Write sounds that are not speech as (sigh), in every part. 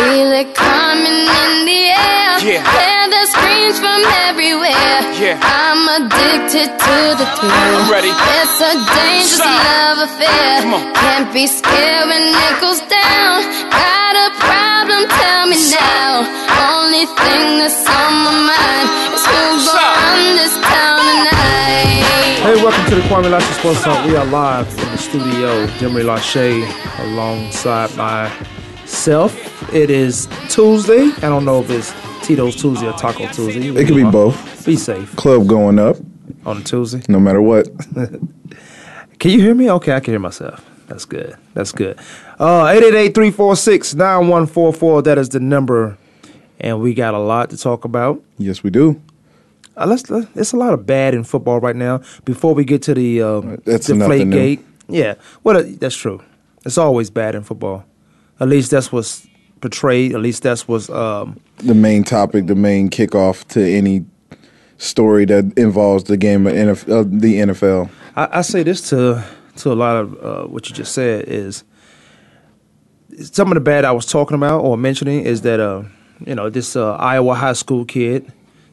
Feel it coming in the air. Yeah. Hear the screams from everywhere. Yeah. I'm addicted to the thrill. I'm ready. It's a dangerous Sign. love affair. Come on. Can't be scared when it goes down. Got a problem? Tell me now. Only thing that's on my mind is who's Sign. gonna run this town tonight. Hey, welcome to the Kwamie Lassiter Sports Talk. We are live in the studio. Demery Lachey alongside myself. It is Tuesday. I don't know if it's Tito's Tuesday or Taco Tuesday. It could be both. Be safe Club going up, on a Tuesday. no matter what. (laughs) Can you hear me? Okay, I can hear myself. That's good. That's good. Uh 888-346-9144. That is the number. And we got a lot to talk about. Yes, we do. Uh, let's, let it's a lot of bad in football right now. Before we get to the um, That's deflate nothing new. gate, yeah, well, uh, that's true. It's always bad in football. At least that's what's portrayed. At least that's what's um, The main topic, the main kickoff to any story that involves the game of NF, uh, the NFL. I, I say this to to a lot of uh, what you just said is some of the bad I was talking about or mentioning is that uh, you know this uh, Iowa high school kid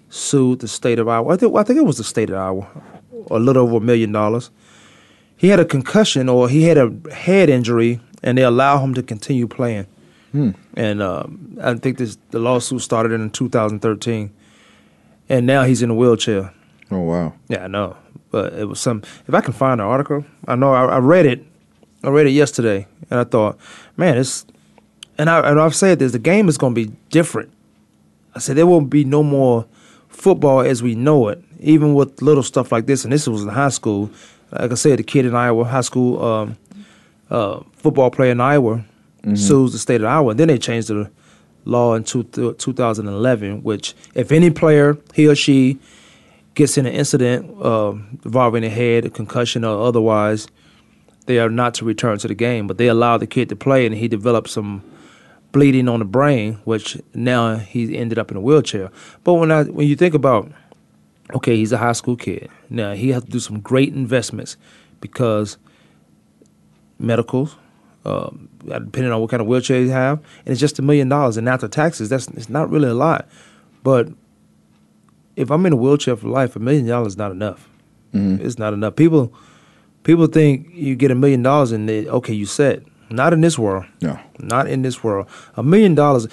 sued the state of Iowa. I think, I think it was the state of Iowa, a little over a million dollars. He had a concussion or he had a head injury, and they allow him to continue playing. And um, I think this the lawsuit started in 2013, and now he's in a wheelchair. Oh wow! Yeah, I know, but it was some. If I can find the article, I know I, I read it. I read it yesterday, and I thought, man, it's. And I and I've said this: the game is going to be different. I said there won't be no more football as we know it, even with little stuff like this. And this was in high school. Like I said, the kid in Iowa, high school um, uh, football player in Iowa, sues the state of Iowa. And then they changed the law in two, 2011, which if any player, he or she, gets in an incident uh, involving a head, a concussion, or otherwise, they are not to return to the game. But they allow the kid to play, and he developed some bleeding on the brain, which now he ended up in a wheelchair. But when I when you think about, okay, he's a high school kid. Now he has to do some great investments because medicals, um, depending on what kind of wheelchair you have, and it's just a million dollars. And after taxes, that's it's not really a lot. But if I'm in a wheelchair for life, a million dollars is not enough. It's not enough. People people think you get a million dollars and they, okay, you set. Not in this world. No. Not in this world. A million dollars.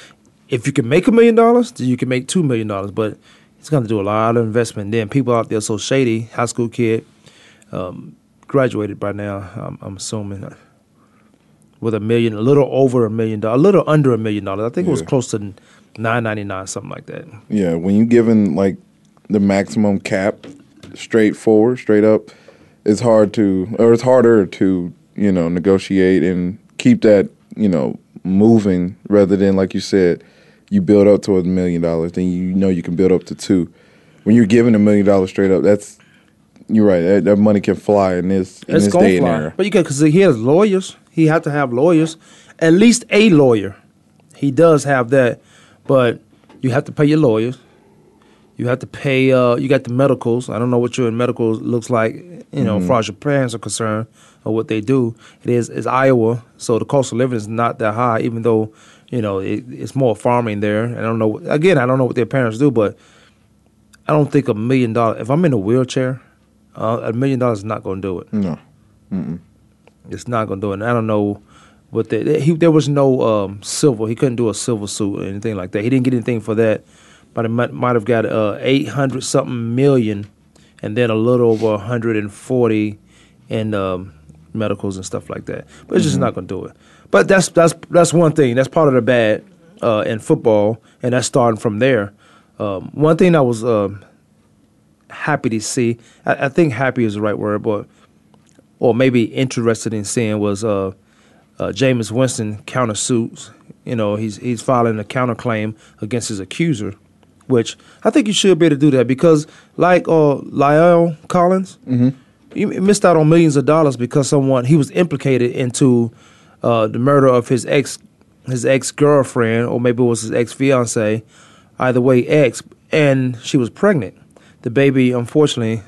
If you can make a million dollars, then you can make two million dollars. But it's going to do a lot of investment. Then people out there so shady. High school kid, um, graduated by now. I'm, I'm assuming uh, with a million, a little over a million dollars, a little under a million dollars. I think it was close to nine ninety nine, something like that. Yeah, when you're given like the maximum cap, straight forward, straight up, it's hard to, or it's harder to, you know, negotiate and keep that, you know, moving rather than like you said, you build up to a million dollars, then you know you can build up to two. When you're giving a million dollars straight up, that's you're right. That, that money can fly in this in It's this day and era. But you can, because he has lawyers. He had to have lawyers, at least a lawyer. He does have that, but you have to pay your lawyers. You have to pay. Uh, you got the medicals. I don't know what your medical looks like. You know, as far as your parents are concerned, or what they do. It is is Iowa, so the cost of living is not that high. Even though you know it, it's more farming there. And I don't know. Again, I don't know what their parents do, but I don't think a million dollars. If I'm in a wheelchair, uh, a million dollars is not going to do it. No. It's not gonna do it. And I don't know what the he there was no um, silver. He couldn't do a silver suit or anything like that. He didn't get anything for that, but it might, might have got uh, eight hundred something million, and then a little over hundred and forty in um, medicals and stuff like that. But it's just not gonna do it. But that's that's that's one thing. That's part of the bad uh, in football, and that's starting from there. Um, one thing I was um, happy to see. I, I think happy is the right word, but or maybe interested in seeing was uh, uh, Jameis Winston countersuits. You know, he's he's filing a counterclaim against his accuser, which I think you should be able to do that because, like uh, Lyle Collins, he missed out on millions of dollars because someone he was implicated into uh, the murder of his ex his ex girlfriend or maybe it was his ex fiance, either way ex, and she was pregnant. The baby, unfortunately,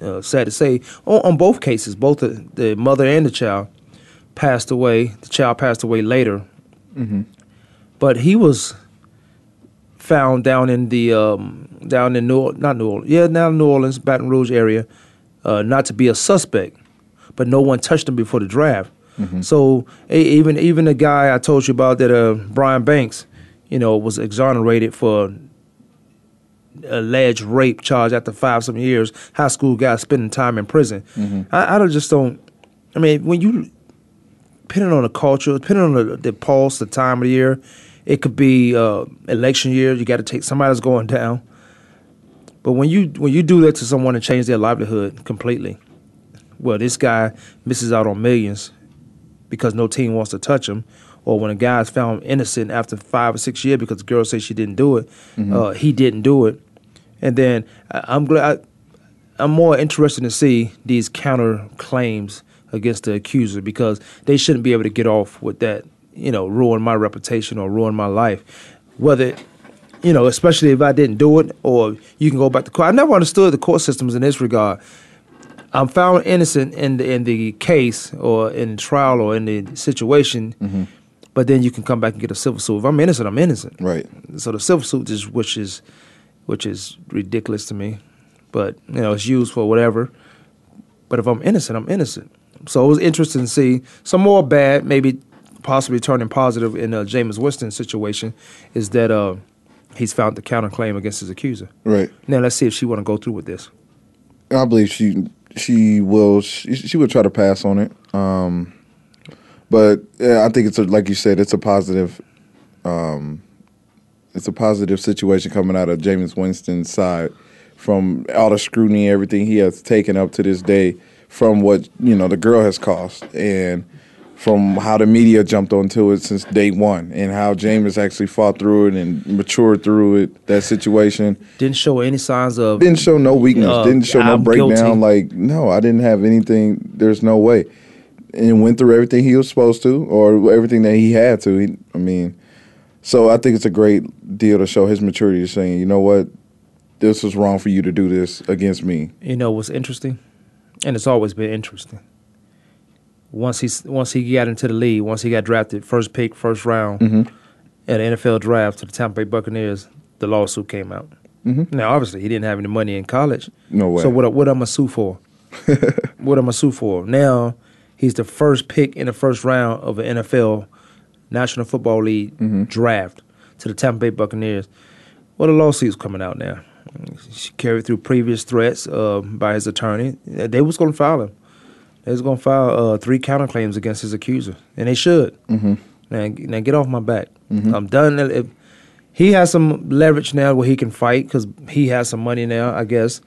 uh, sad to say, on, on both cases, both the, the mother and the child passed away. The child passed away later. But but he was found down in the um, down in New not New Orleans, yeah, now New Orleans, Baton Rouge area, uh, not to be a suspect, but no one touched him before the draft. So e- even even the guy I told you about that uh, Brian Banks, you know, was exonerated for alleged rape charge after five some years. High school guy spending time in prison. I, I don't just don't. I mean, when you depending on the culture, depending on the, the pulse, the time of the year, it could be uh, election year. You got to take somebody's going down. But when you when you do that to someone and change their livelihood completely, well, this guy misses out on millions because no team wants to touch him. Or when a guy is found innocent after five or six years because the girl says she didn't do it, uh, he didn't do it, and then I, I'm glad. I'm more interested to see these counter claims against the accuser because they shouldn't be able to get off with that, you know, ruin my reputation or ruin my life. Whether, you know, especially if I didn't do it or you can go back to court. I never understood the court systems in this regard. I'm found innocent in the, in the case or in the trial or in the situation, but then you can come back and get a civil suit. If I'm innocent, I'm innocent. Right. So the civil suit is which is which is ridiculous to me, but you know it's used for whatever. But if I'm innocent, I'm innocent. So it was interesting to see some more bad, maybe possibly turning positive in uh, Jameis Winston situation is that uh, he's found the counterclaim against his accuser. Right. Now let's see if she want to go through with this. I believe she she will she, she will try to pass on it. Um, but yeah, I think it's a, like you said, it's a positive. Um, it's a positive situation coming out of Jameis Winston's side from all the scrutiny, everything he has taken up to this day, from what you know the girl has cost, and from how the media jumped onto it since day one, and how Jameis actually fought through it and matured through it. That situation Didn't show any signs of didn't show no weakness. Uh, didn't show no I'm breakdown. guilty. Like no, I didn't have anything. There's no way, and went through everything he was supposed to, or everything that he had to. He, I mean, so I think it's a great deal to show his maturity, saying, you know what, this was wrong for you to do this against me. you know what's interesting, and it's always been interesting. Once he once he got into the league, once he got drafted, first pick, first round Mm-hmm. at the NFL draft to the Tampa Bay Buccaneers, the lawsuit came out. Mhm. Now, obviously, he didn't have any money in college. No way. So what? What am I sue for? (laughs) what am I sue for? Now he's the first pick in the first round of the NFL National Football League Mm-hmm. draft to the Tampa Bay Buccaneers. Well, the lawsuit's coming out now. She carried through previous threats uh, by his attorney. They was going to file him. They was going to file uh, three counterclaims against his accuser, and they should. Mm-hmm. Now, now get off my back. I'm done. If- he has some leverage now where he can fight because he has some money now, I guess.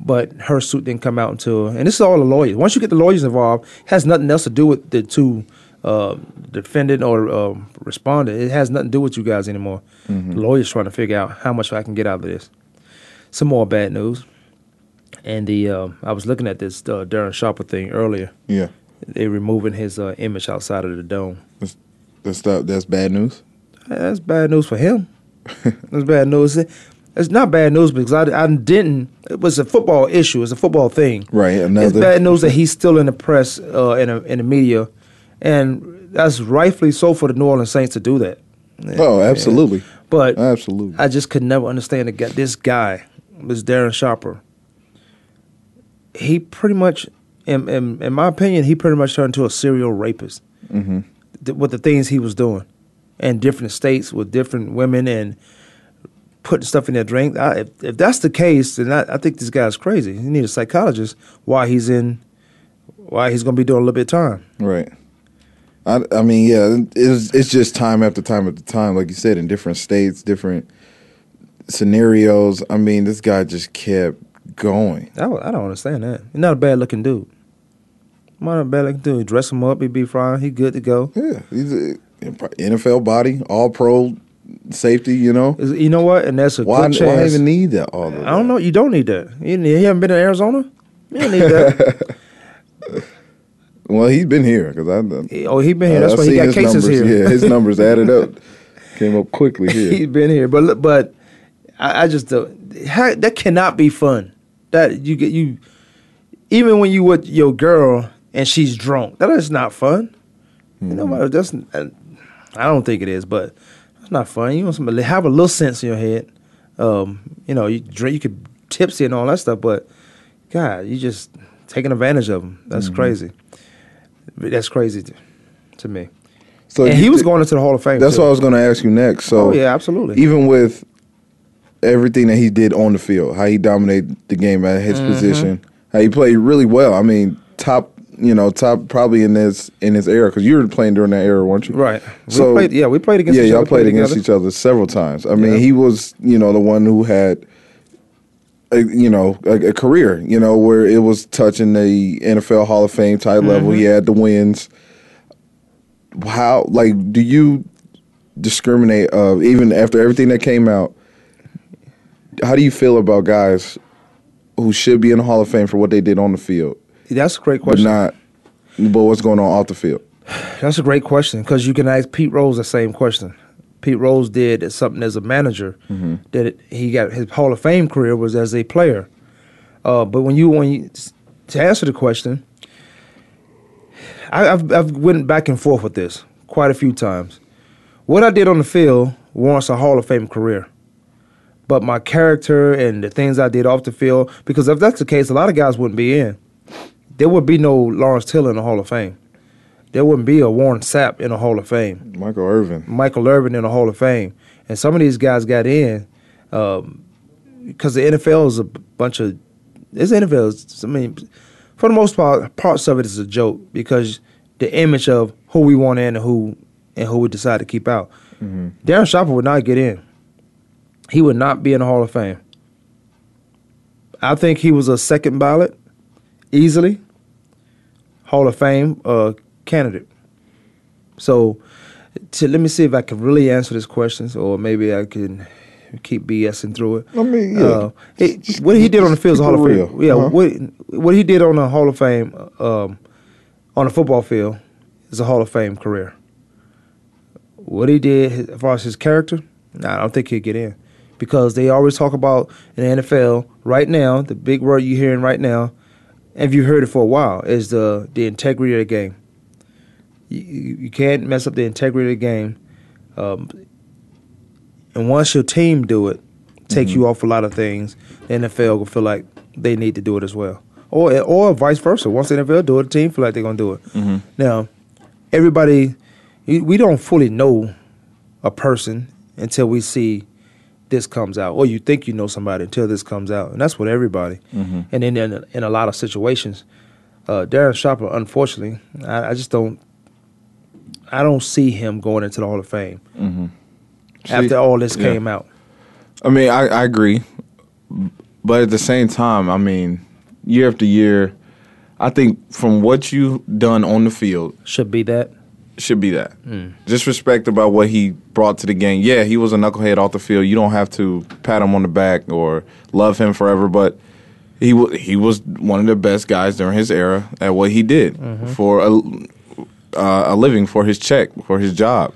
But her suit didn't come out until, and this is all the lawyers. Once you get the lawyers involved, it has nothing else to do with the two uh, defendant or um, respondent. It has nothing to do with you guys anymore. The lawyers trying to figure out how much I can get out of this. Some more bad news. And the uh, I was looking at this uh, Darren Sharper thing earlier. Yeah, they're removing his uh, image outside of the dome. that's that's that's bad news. That's bad news for him. (laughs) That's bad news. It's not bad news because I, I didn't. It was a football issue. It's a football thing. Right. It's Another. bad news that he's still in the press, uh, in, a, in the media, and that's rightfully so for the New Orleans Saints to do that. Oh, absolutely, But absolutely. I just could never understand the guy, this guy, this Darren Sharper. He pretty much, in, in, in my opinion, he pretty much turned into a serial rapist mm-hmm. th- with the things he was doing in different states with different women and putting stuff in their drink. I, if, if that's the case, then I, I think this guy's crazy. He needs a psychologist. Why he's in? Why he's gonna be doing a little bit of time? Right. I, I mean, yeah, it's it's just time after time after time, like you said, in different states, different scenarios. I mean, this guy just kept going. I, don't- I don't understand that. He's not a bad looking dude. Not a bad looking dude. Dress him up, he'd be fine. He good to go. Yeah, he's a NFL body, all pro safety. You know, You know what? And that's a why good why chance. even need that? All I don't know. You don't need that. You, you haven't been in Arizona. You don't need that. (laughs) Well, he's been here because I. oh, he been here. That's I why he seen got cases numbers. here. Yeah, his numbers added up, (laughs) came up quickly (laughs) here. He's been here, but but I, I just don't. How, that cannot be fun. That you get you, even when you with your girl and she's drunk. That is not fun. You know, Mm-hmm. that's I don't think it is, but It's not fun. You want somebody have a little sense in your head. Um, you know, you drink, you could tipsy and all that stuff, but God, you just taking advantage of them. That's crazy. That's crazy to, to me. So and he was thi- going into the Hall of Fame. That's too. what I was going to ask you next. So Oh yeah, absolutely. even with everything that he did on the field, how he dominated the game at his Mm-hmm. position, how he played really well. I mean, top, you know, top probably in his in his era because you were playing during that era, weren't you? Right. We So played, yeah, we played against yeah, each y'all other. played against together. each other several times. I mean, Yeah. he was, you know, the one who had, a, you know, a, a career, you know, where it was touching the NFL Hall of Fame type level. Mm-hmm. He had the wins. How, like, do you discriminate? Uh, even after everything that came out, how do you feel about guys who should be in the Hall of Fame for what they did on the field, That's a great but question. not, but what's going on off the field? That's a great question because you can ask Pete Rose the same question. Pete Rose did something as a manager that it, he got his Hall of Fame career was as a player. Uh, but when you when you to answer the question, I, I've I've went back and forth with this quite a few times. What I did on the field warrants a Hall of Fame career, but my character and the things I did off the field, because if that's the case, a lot of guys wouldn't be in. There would be no Lawrence Taylor in the Hall of Fame. There wouldn't be a Warren Sapp in the Hall of Fame. Michael Irvin. Michael Irvin in the Hall of Fame, and some of these guys got in um, because the NFL is a bunch of this NFL. Is, I mean, for the most part, parts of it is a joke because the image of who we want in and who and who we decide to keep out. Mm-hmm. Darren Sharper would not get in. He would not be in the Hall of Fame. I think he was a second ballot, easily. Hall of Fame uh, candidate. So, to, let me see if I can really answer this questions, or maybe I can keep BSing through it. I mean, yeah. Uh, it- what he did on the field is Hall of Fame. Yeah, Uh-huh. what what he did on the Hall of Fame, um, on the football field, is a Hall of Fame career. What he did as far as his character, nah, I don't think he'd get in, because they always talk about in the NFL right now. The big word you're hearing right now, and you've heard it for a while, is the the integrity of the game. You, you can't mess up the integrity of the game. Um, and once your team do it, take you off a lot of things, the NFL will feel like they need to do it as well. Or or vice versa. Once the NFL do it, the team feel like they're gonna do it. Now, everybody, we don't fully know a person until we see this comes out, or you think you know somebody until this comes out, and that's what everybody. And then in, in a lot of situations, uh, Darren Sharper, unfortunately, I, I just don't, I don't see him going into the Hall of Fame after See, all this yeah. came out. I mean, I, I agree, but at the same time, I mean, year after year, I think from what you've done on the field Should be that. Should be that. Just respect about what he brought to the game. Yeah, he was a knucklehead off the field. You don't have to pat him on the back or love him forever, but he wa he was one of the best guys during his era at what he did for a uh, a living for his check for his job.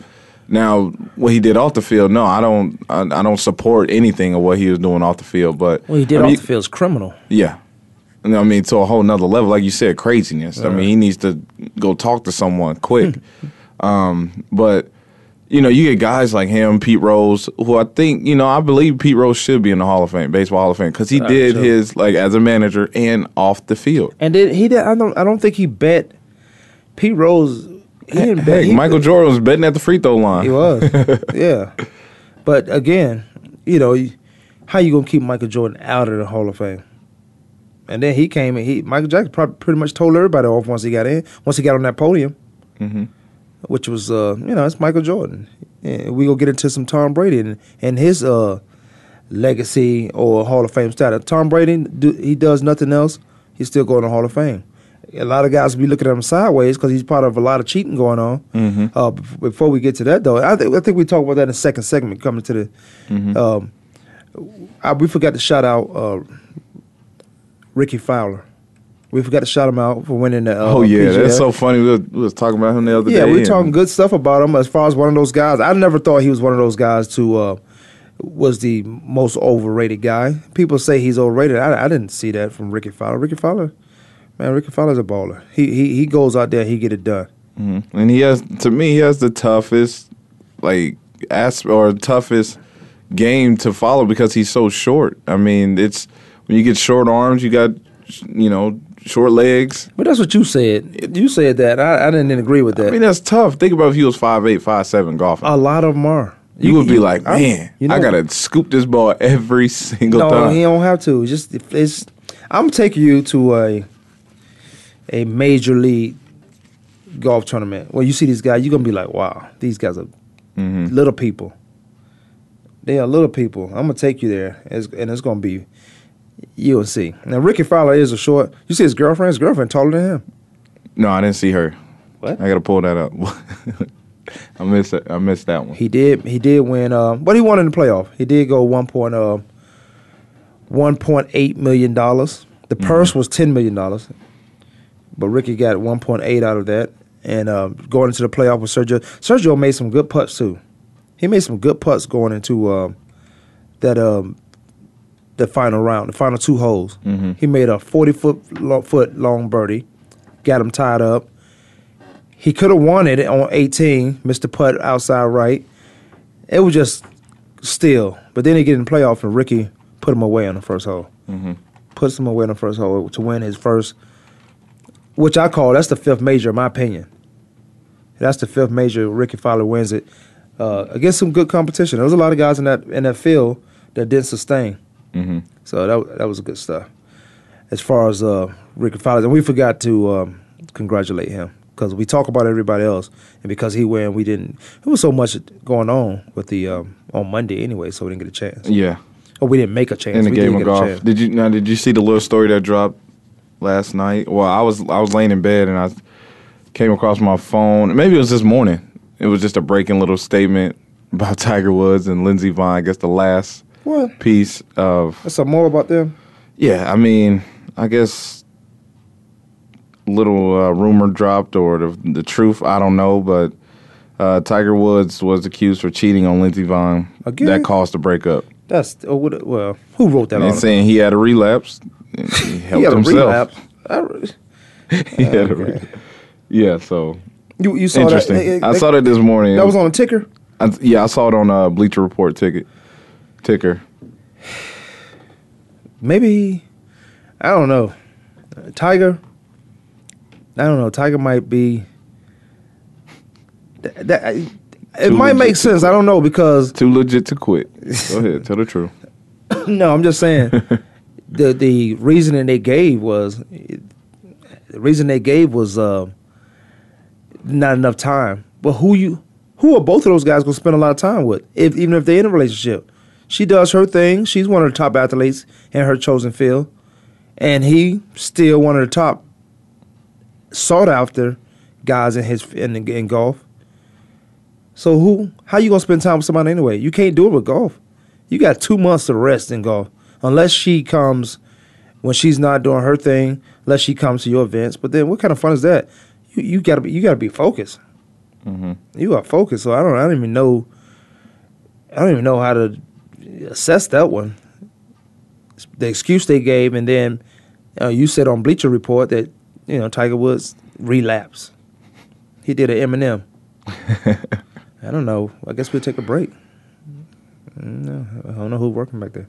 Now, what he did off the field, no, I don't. I, I don't support anything of what he was doing off the field. But What he did I mean, off the field is criminal. yeah. I mean, to a whole nother level, like you said, craziness. I mean, he needs to go talk to someone quick. (laughs) um, but you know, you get guys like him, Pete Rose, who I think, you know, I believe Pete Rose should be in the Hall of Fame, baseball Hall of Fame, because he did his like as a manager and off the field. And then he did. I don't. I don't think he bet. Pete Rose. He didn't bet. He, Michael Jordan was betting at the free throw line. He was. (laughs) yeah. But again, you know, how you gonna keep Michael Jordan out of the Hall of Fame? And then he came and he Michael Jackson probably pretty much told everybody off once he got in, once he got on that podium, Mhm. which was uh, you know it's Michael Jordan. And we gonna get into some Tom Brady and, and his uh, legacy or Hall of Fame status. Tom Brady, do, he does nothing else. He's still going to Hall of Fame. A lot of guys be looking at him sideways because he's part of a lot of cheating going on. Mm-hmm. Uh, before we get to that, though, I think I think we talk about that in the second segment coming to the. Um, I, we forgot to shout out uh, Rickie Fowler. We forgot to shout him out for winning the. Uh, Oh yeah, PGA. that's so funny. We was, we was talking about him the other Yeah, day. Yeah, we and- talking good stuff about him as far as one of those guys. I never thought he was one of those guys to uh, was the most overrated guy. People say he's overrated. I, I didn't see that from Rickie Fowler. Rickie Fowler, man, Rickie Fowler's a baller. He he he goes out there, and he get it done. Mhm. And he has, to me, he has the toughest, like as or toughest game to follow because he's so short. I mean, it's when you get short arms, you got you know short legs. But that's what you said. You said that. I, I didn't agree with that. I mean, that's tough. Think about if he was five eight, five seven golfing. a lot of them are. you, would be like, I- man, you know- I gotta scoop this ball every (laughs) single No, time. he don't have to. It's just it's. I'm taking you to a a major league golf tournament where you see these guys. You're gonna be like, wow, these guys are Mm-hmm. little people. They are little people. I'm gonna take you there, It's- and it's gonna be you'll see. Now Rickie Fowler is a short. You see his girlfriend. His girlfriend taller than him. No, I didn't see her. What? I gotta pull that up. (laughs) I missed it. I missed that one. He did. He did win. Uh, but he won in the playoff. He did go one point. Uh, one point eight million dollars. The purse was ten million dollars, but Rickie got one point eight out of that. And uh, going into the playoff with Sergio, Sergio made some good putts too. He made some good putts going into uh, that um, the final round, the final two holes. He made a forty foot lo- foot long birdie, got him tied up. He could have won it on 18, Mr. putt outside right. It was just still. But then he get in the playoff and Rickie put him away on the first hole. Mm-hmm. Puts him away on the first hole to win his first, which I call that's the fifth major in my opinion. That's the fifth major. Rickie Fowler wins it uh, against some good competition. There was a lot of guys in that in that field that didn't sustain. Mm-hmm. So that that was good stuff. As far as uh, Rickie Fowler, and we forgot to um, congratulate him because we talk about everybody else, and because he won, we didn't. There was so much going on with the um, on Monday anyway, so we didn't get a chance. Yeah, Or we didn't make a chance. in the we game of golf. Did you now? Did you see the little story that dropped last night? Well, I was I was laying in bed and I came across my phone. Maybe it was this morning. It was just a breaking little statement about (laughs) Tiger Woods and Lindsey Vonn. I guess the last What? piece of There's some more about them. yeah. I mean, I guess little uh, rumor dropped or the the truth. I don't know, but. Uh, Tiger Woods was accused for cheating on Lindsey Vonn. Again? That caused the breakup. That's oh, what, well, who wrote that? And article? saying he had a relapse. (laughs) He helped he had a himself. relapse. I (laughs) He had a Okay. re- yeah, so you you saw interesting. that? They- I they- saw that this morning. That was on a ticker. I, yeah, I saw it on a Bleacher Report ticket ticker. maybe I don't know. Tiger. I don't know. Tiger might be. That, that it Too might make sense. I don't know because Too legit to quit. Go ahead, (laughs) tell the truth. (laughs) no, I'm just saying (laughs) the the reasoning they gave was the reason they gave was uh, not enough time. But who you who are both of those guys gonna spend a lot of time with? If even if they're in a relationship, she does her thing. She's one of the top athletes in her chosen field, and he still one of the top sought after guys in his in, in golf. So who how you gonna spend time with somebody anyway? You can't do it with golf. You got two months to rest in golf, unless she comes when she's not doing her thing. Unless she comes to your events, but then what kind of fun is that? You you gotta be you gotta be focused. Mm-hmm. You are focused. So I don't I don't even know. I don't even know how to assess that one. The excuse they gave, and then uh, you said on Bleacher Report that you know Tiger Woods relapsed. He did an Eminem. (laughs) I don't know. I guess we'll take a break. No, I don't know who's working back there.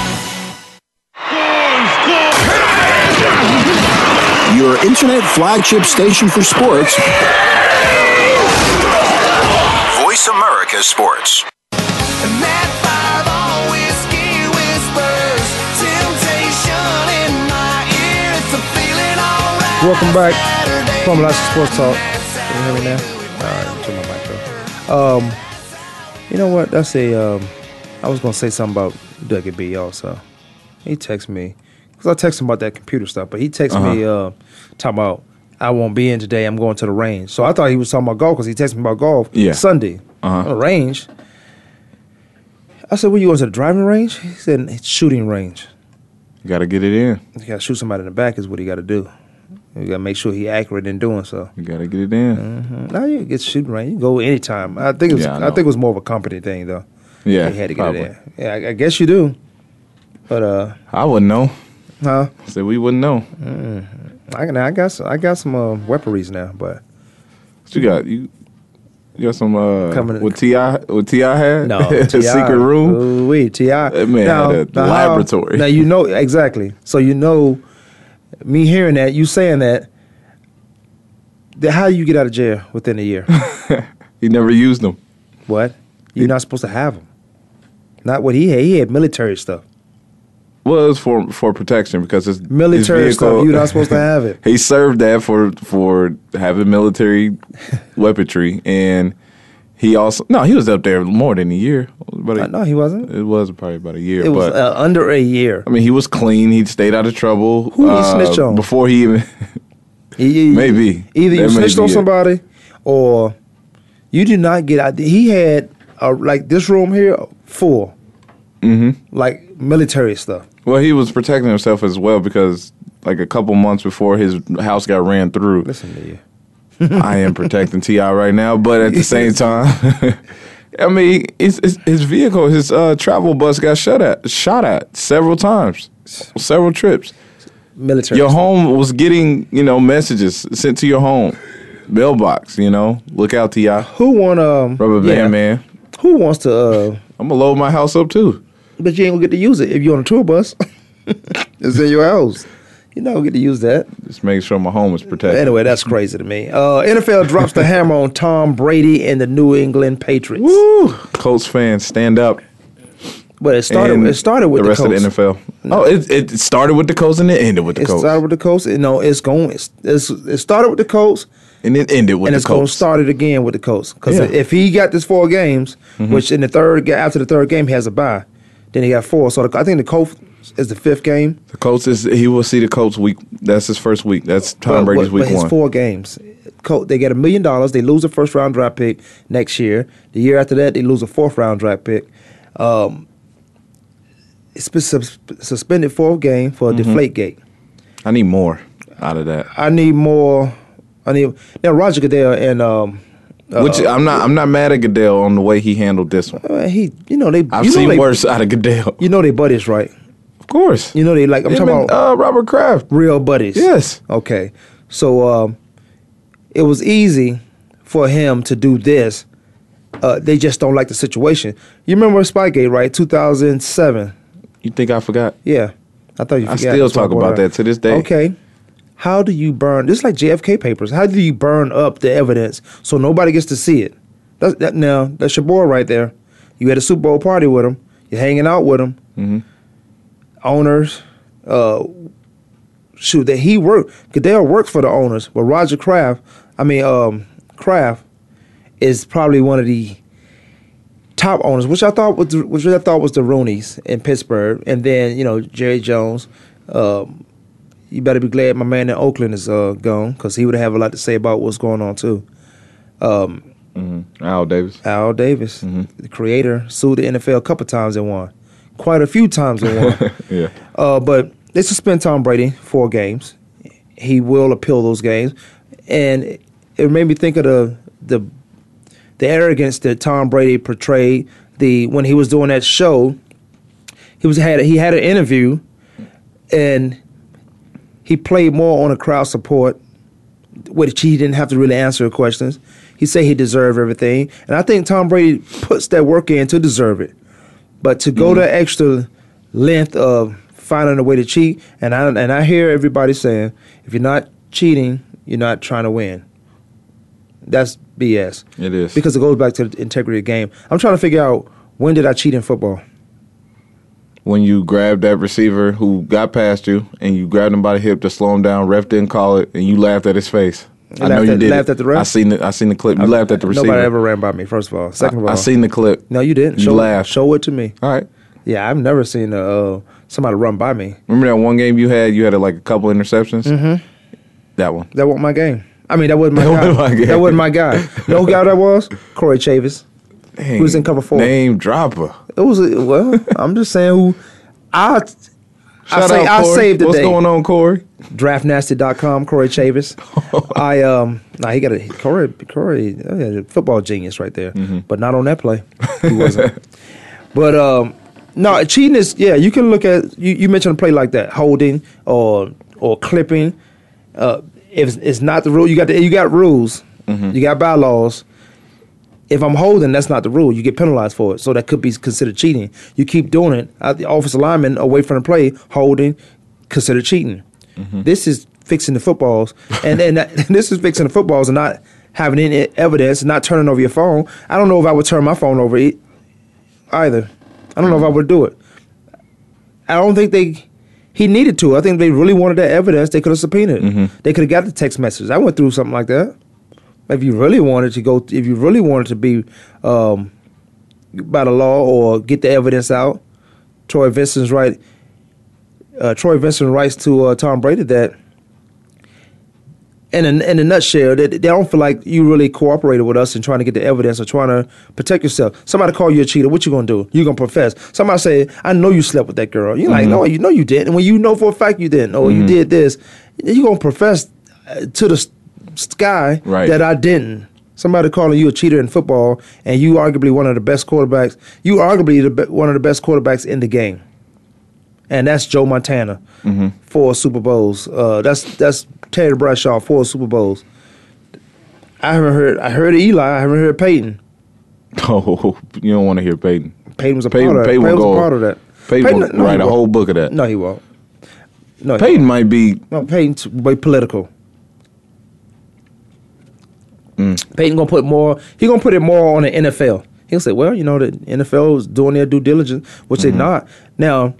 Your internet flagship station for sports. Voice America Sports. Welcome back from Alaska Sports Talk. Can you hear me now? All right, turn my mic off. Um, you know what? That's a. Um, I was gonna say something about Dougie B. Also, he texted me because I text him about that computer stuff, but he texted me uh, talking about I won't be in today. I'm going to the range. So I thought he was talking about golf because he texted me about golf Yeah. Sunday. Uh-huh. The range. I said, "Where you going to the driving range?" He said, "It's shooting range." You got to get it in. You got to shoot somebody in the back is what he got to do. You got to make sure he accurate in doing so. You got to get it in. Mm, Now you get shooting range. You can go anytime. I think it was. Yeah, I I, think it was more of a company thing though. Yeah, you had to get probably. it in. Yeah, I, I guess you do. But uh, I wouldn't know. Huh? Said we wouldn't know. I can. I got. Some, I got some uh, weaponries now, but What you got? You you got some uh Coming- with T.I. with T.I. had? no (laughs) a secret room. We Ti. That man had a laboratory. Now you know exactly. So you know, me hearing that, you saying that. Then how do you get out of jail within a year? (laughs) He never used them. what? You're not supposed to have them. Not what he had. He had military stuff. Well, it was for for protection because it's Military his stuff. You're not supposed to have it. (laughs) he served that for for having military (laughs) weaponry, and he also no, he was up there more than a year. But Uh, no, he wasn't. it was probably about a year. It was but uh, under a year. I mean, he was clean. He stayed out of trouble. uh, Who did he snitch on? before he even? (laughs) He- Maybe. either you snitched on it. somebody, or you did not get out. He had uh, like this room here full, mm-hmm. like military stuff. Well, he was protecting himself as well because like a couple months before his house got ran through. Listen to you. (laughs) I am protecting T.I. right now, but at the same (laughs) time, (laughs) I mean, his, his, his vehicle, his uh, travel bus got shot at, shot at several times, several trips. Military. Your home was getting, you know, messages sent to your home, mailbox. You know, look out, T.I., Who want um rubber band yeah, man. Who wants to? uh I'm gonna load my house up too. But you ain't gonna get to use it if you're on a tour bus. (laughs) it's in your house. You're not gonna get to use that. Just make sure my home is protected. Anyway, that's crazy to me. Uh, NFL drops the hammer on Tom Brady and the New England Patriots. Woo! Colts fans, stand up. But it started. And It started with the the, rest Colts. of the NFL. Oh, it, it started with the Colts and it ended with the It Colts, started with the Colts. No, it's going. It's, it's, it started with the Colts, and it ended with and the it's going to Colts. start it again with the Colts. Because Yeah. Mm-hmm. if he got this four games, which in the third after the third game he has a bye, then he got four. So the, I think the Colts is the fifth game. The Colts is he will see the Colts week. That's his first week. That's Tom But- Brady's but week his one. four games. Col- They get a million dollars. They lose a first round draft pick next year. The year after that, they lose a fourth round draft pick. Um, it's been sus- suspended fourth game for a Mm-hmm. deflate gate. I need more out of that. I need more. I need now Roger Goodell and um, Which I'm not. I'm not mad at Goodell on the way he handled this one. uh, he, you know they. I've seen they, worse out of Goodell. You know they buddies, right? Of course. You know they like. I'm Him talking and, about uh, Robert Kraft. real buddies. Yes. Okay. So um, it was easy for him to do this. Uh, they just don't like the situation. You remember Spygate, right? 2007. You think I forgot? Yeah. I thought you I still That's why I talk about that to this day. Okay. How do you burn? Just like JFK papers. How do you burn up the evidence so nobody gets to see it? That's that now. That's your boy right there. You had a Super Bowl party with him. You're hanging out with him. Mm-hmm. Owners, uh, shoot, that he worked. Goodell works for the owners, but Roger Kraft, I mean, um, Kraft is probably one of the top owners, which I thought was the- which I thought was the Rooney's in Pittsburgh, and then you know Jerry Jones. Um, you better be glad my man in Oakland is uh, gone because he would have a lot to say about what's going on too. Um, Mm-hmm. Al Davis. Al Davis, the creator, sued the NFL a couple times and won, quite a few times and won. (laughs) Yeah. Uh, but they suspend Tom Brady four games. He will appeal those games, and it made me think of the the the arrogance that Tom Brady portrayed. The when he was doing that show, he was had he had an interview, and he played more on a crowd support, which he didn't have to really answer questions. He said he deserved everything, and I think Tom Brady puts that work in to deserve it. But to go mm. to extra length of finding a way to cheat, and I and I hear everybody saying, if you're not cheating, you're not trying to win. That's BS. It is. because it goes back to the integrity of the game. I'm trying to figure out when did I cheat in football? When you grabbed that receiver who got past you and you grabbed him by the hip to slow him down, ref didn't call it, and you laughed at his face. I know you at- did. laughed it. at the ref? I seen the I seen the clip. You laughed at the receiver. Nobody ever ran by me. First of all, second of all, I, I seen the clip. No, you didn't. You show, laughed. Show it to me. All right. Yeah, I've never seen uh, somebody run by me. Remember that one game you had? You had like a couple interceptions. Mm-hmm. That one. That wasn't my game. I mean, that wasn't my That guy. wasn't my game. That wasn't my guy. no guy that was? Corey Chavous. Dang, Who's in cover four? Name dropper. It was a, well. (laughs) I'm just saying who. I I, say, I saved the What's day. going on, Corey? draftnasty.com corey chavous (laughs) i um nah, he got a corey corey oh a football genius right there Mm-hmm. but not on that play (laughs) he wasn't but um no cheating is yeah you can look at you, you mentioned a play like that holding or or clipping uh if it's, it's not the rule you got the, you got rules Mm-hmm. you got bylaws if I'm holding, that's not the rule. You get penalized for it. So that could be considered cheating. You keep doing it. Uh, the offensive lineman away from the play, holding, considered cheating. This is fixing the footballs, and that, (laughs) this is fixing the footballs and not having any evidence, and not turning over your phone. I don't know if I would turn my phone over either. I don't know if I would do it. I don't think they. He needed to. I think they really wanted that evidence. They could have subpoenaed. it. They could have got the text message. I went through something like that. If you really wanted to go, if you really wanted to be um, by the law or get the evidence out, Troy Vincent's right. Uh, Troy Vincent writes to uh, Tom Brady that, in a, in a nutshell, that they don't feel like you really cooperated with us in trying to get the evidence or trying to protect yourself. Somebody call you a cheater, what you gonna do? You gonna profess? Somebody say, "I know you slept with that girl." You're like, "No, you know you didn't." And when you know for a fact you didn't, or you did this, you gonna profess uh, to the sky Right. that I didn't. Somebody calling you a cheater in football, and you arguably one of the best quarterbacks. You arguably the, be- one of the best quarterbacks in the game, and that's Joe Montana, four Super Bowls. Uh, that's that's Terry Bradshaw, four Super Bowls. I haven't heard. I heard Eli. I haven't heard Peyton. (laughs) Oh, you don't want to hear Peyton. Peyton was a Peyton, part of that. Peyton Peyton was go, a part of that. Peyton, Peyton- will no, write a whole book of that. No, he won't. No, Peyton might be. no Peyton's way political. Mm. Peyton gonna put more. He gonna put it more on the NFL. He'll say, "Well, you know, the NFL is doing their due diligence, which Mm-hmm. they're not." Now,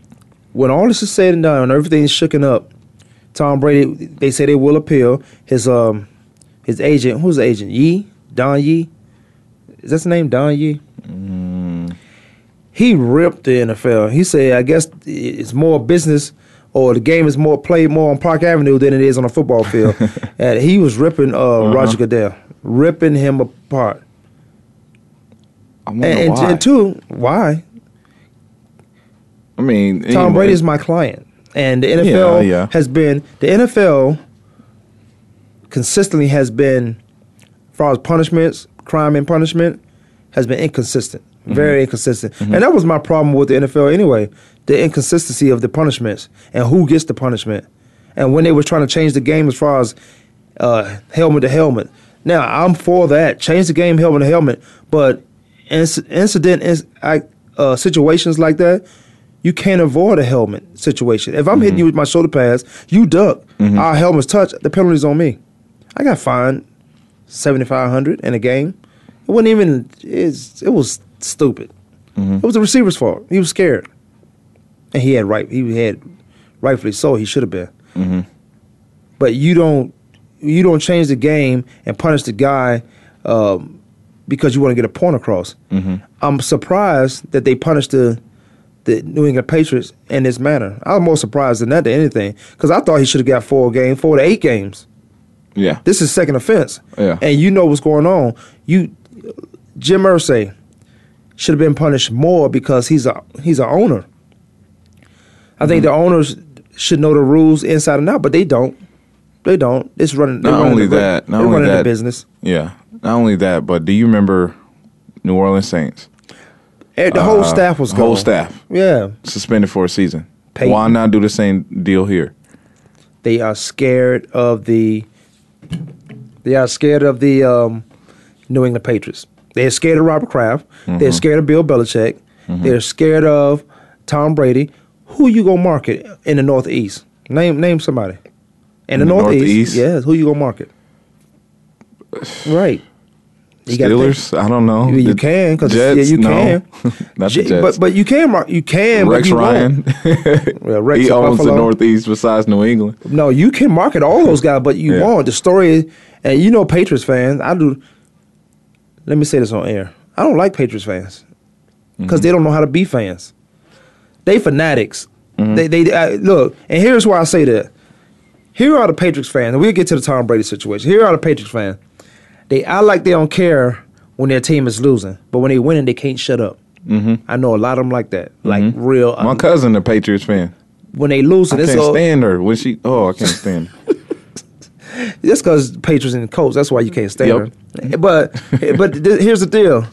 when all this is said and done, and everything's shooken up, Tom Brady. They say they will appeal. His um, his agent. Who's the agent? Yee Don Yee. Is that his name? Don Yee. He ripped the NFL. He said, "I guess it's more business." Or the game is more played more on Park Avenue than it is on a football field, (laughs) and he was ripping uh, Roger Goodell, ripping him apart. I wonder And, and, why. and two, why? I mean, Tom anyway. Brady is my client, and the NFL yeah. has been the NFL consistently has been, as far as punishments, crime and punishment, has been inconsistent, Mm-hmm. very inconsistent, and that was my problem with the NFL anyway. The inconsistency of the punishments and who gets the punishment, and when they were trying to change the game as far as uh, helmet to helmet. Now I'm for that. Change the game helmet to helmet, but inc- incident is I, uh, situations like that, you can't avoid a helmet situation. If I'm hitting you with my shoulder pads, you duck, our helmets touch, the penalty's on me. I got fined seventy five hundred in a game. It wasn't even. It's, it was stupid. Mm-hmm. It was the receiver's fault. He was scared, and he had right. He had rightfully so. He should have been. Mm-hmm. But you don't. You don't change the game and punish the guy um, because you want to get a point across. Mm-hmm. I'm surprised that they punished the the New England Patriots in this manner. I was more surprised than that than anything because I thought he should have got four games, four to eight games. Yeah. This is second offense. Yeah. And you know what's going on. You Jim Irsay should have been punished more because he's a he's a owner. I think Mm-hmm. the owners should know the rules inside and out, but they don't. They don't. It's running. Not running only the, that, not they're only running that, the business. Yeah. Not only that, but do you remember New Orleans Saints? Eh, The whole Uh, staff was whole staff. Yeah, Suspended for a season. Why not do the same deal here? they are scared of the. They are scared of the um, New England Patriots. They're scared of Robert Kraft. Mm-hmm. They're scared of Bill Belichick. They're scared of Tom Brady. Who you gonna market in the Northeast? Name name somebody. In, the, the Northeast, Northeast? yes. Who you gonna market? (sighs) Right. You. Steelers? I don't know. You, you can because yeah, you No. can. (laughs) Not J- the Jets. But but you can. You can. but Rex you. Ryan. (laughs) Yeah, Rex he owns the Northeast besides New England. No, you can market all those guys, but you Yeah. won't. The story is, and you know, Patriots fans. I do. Let me say this on air. I don't like Patriots fans because Mm-hmm. they don't know how to be fans. They fanatics. Mm-hmm. They they uh, look, and here's why I say that. Here are the Patriots fans, and we'll get to the Tom Brady situation. Here are the Patriots fans. They act like they don't care when their team is losing, but when they winning, they can't shut up. Mm-hmm. I know a lot of them like that, like real. My uh, cousin, a Patriots fan. when they losing, I it's can't all, stand her when she. Oh, I can't stand. her. (laughs) That's because Patriots and Colts. That's why you can't stand Yep. her. But but th- here's the deal: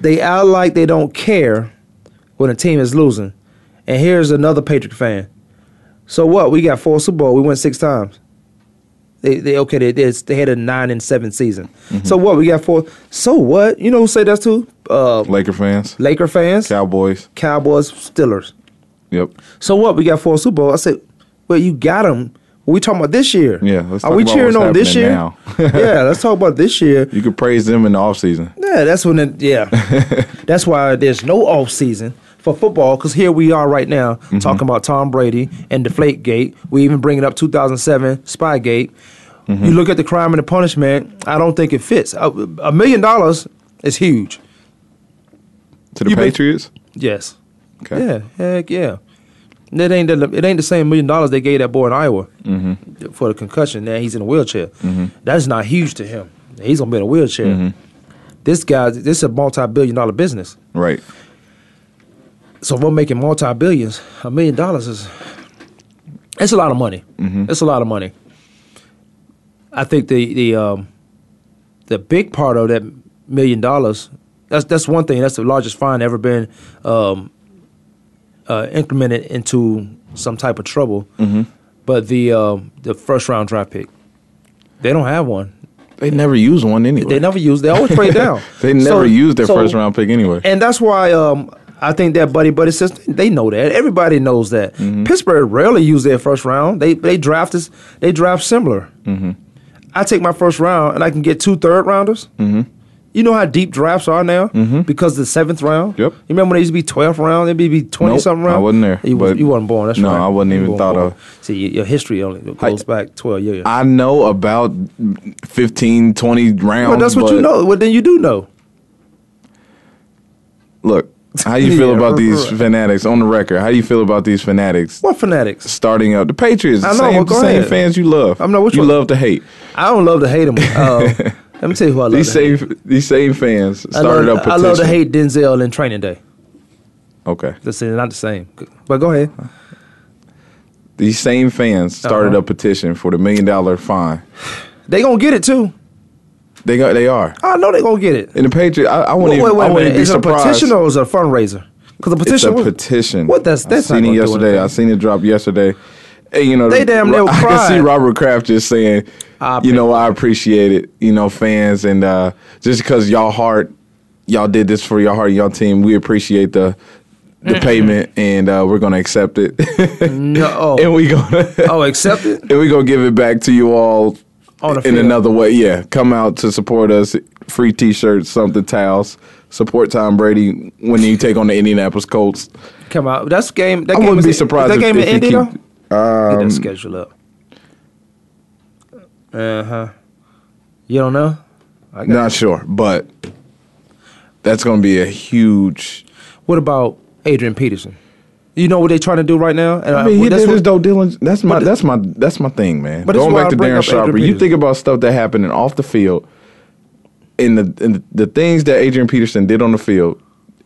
they act like they don't care when a team is losing. And here's another Patriot fan. So what? We got four Super Bowl. We went six times. They, they okay. They they, they had a nine and seven season. So what? We got four. So what? You know who say that's too? Uh, Laker fans, Laker fans, Cowboys. Cowboys, Steelers. Yep. So what? We got four Super Bowl. I said, well, you got them. We talking about this year. Yeah, let's Are we cheering on this year? (laughs) yeah, let's talk about this year. You could praise them in the off season. Yeah, that's when it, yeah. (laughs) that's why there's no off season for football because here we are right now Mm-hmm. talking about Tom Brady and Deflate Gate. We even bring it up 2007 Spygate. Mm-hmm. You look at the crime and the punishment. I don't think it fits. A, a million dollars is huge. To the You been- Patriots. Yes. Okay. Yeah. Heck yeah. It ain't the, it ain't the same million dollars they gave that boy in Iowa Mm-hmm. for the concussion. Now he's in a wheelchair. That's not huge to him. He's gonna be in a wheelchair. Mm-hmm. This guy, this is a multi-billion dollar business. Right. So if we're making multi billions, a million dollars is it's a lot of money. It's a lot of money. I think the the um, the big part of that million dollars that's that's one thing. That's the largest fine ever been um, uh, implemented into some type of trouble. But the um, the first round draft pick, they don't have one. They never use one anyway. They never use. They always trade (laughs) down. They never So- use their so- first round pick anyway. and that's why um, I think that buddy buddy system they know that everybody knows that Mm-hmm. Pittsburgh rarely use their first round. They they draft us they draft similar. Mm-hmm. I take my first round and I can get two third rounders. Mm-hmm. You know how deep drafts are now because the seventh round. Mm-hmm. Yep. You remember when they used to be twelfth round? They'd be, be twenty Nope, something round. I wasn't there, You, was, you wasn't born. That's No, right. I wasn't You even thought born. of- See, your, history only goes back twelve years. I know about 15, 20 rounds. well, that's what you know. Well, then you do know. Look, how you feel Yeah, about these right. fanatics on the record? How do you feel about these fanatics What fanatics? starting up the Patriots? I know, same, well, go same ahead. fans you love. I know, which you one? love to hate. I don't love to hate them. Uh, (laughs) let me tell you who I love. These to hate. same these same fans I started love, up. I love to hate Denzel in Training Day. Okay, That's not the same. But go ahead. these same fans started Uh-huh. a petition for the million dollar fine. They gonna get it too. They got they are. I know they're gonna get it. And the Patriots, I, I Wait, wouldn't wait, even, wait I a wouldn't minute. be Is it a petition or is it a fundraiser? Because the It's a petition. What? That's that's I not seen it yesterday. I seen it drop yesterday. And, you know, They damn near (laughs) I can see Robert Kraft just saying, you know, I appreciate it, you know, fans, and uh, just because y'all heart, y'all did this for your heart, y'all team, we appreciate the the payment, and uh, we're gonna accept it, No. (laughs) and we gonna Oh, accept it. (laughs) and we gonna give it back to you all in field. another way. Yeah, come out to support us free T-shirts, something towels. Support Tom Brady when you take on the Indianapolis Colts. Come out. That's game. That I game wouldn't be surprised Is that if- game if in Indy though? keep- Get Um, that schedule up. Uh huh. You don't know? I got Not sure, but that's going to be a huge. What about Adrian Peterson? You know what they're trying to do right now? And I mean, he that's did what- his due diligence. That's my that's my that's my thing, man. But Going back to Darren Sharper, you think about stuff that happened off the field, and the and the things that Adrian Peterson did on the field,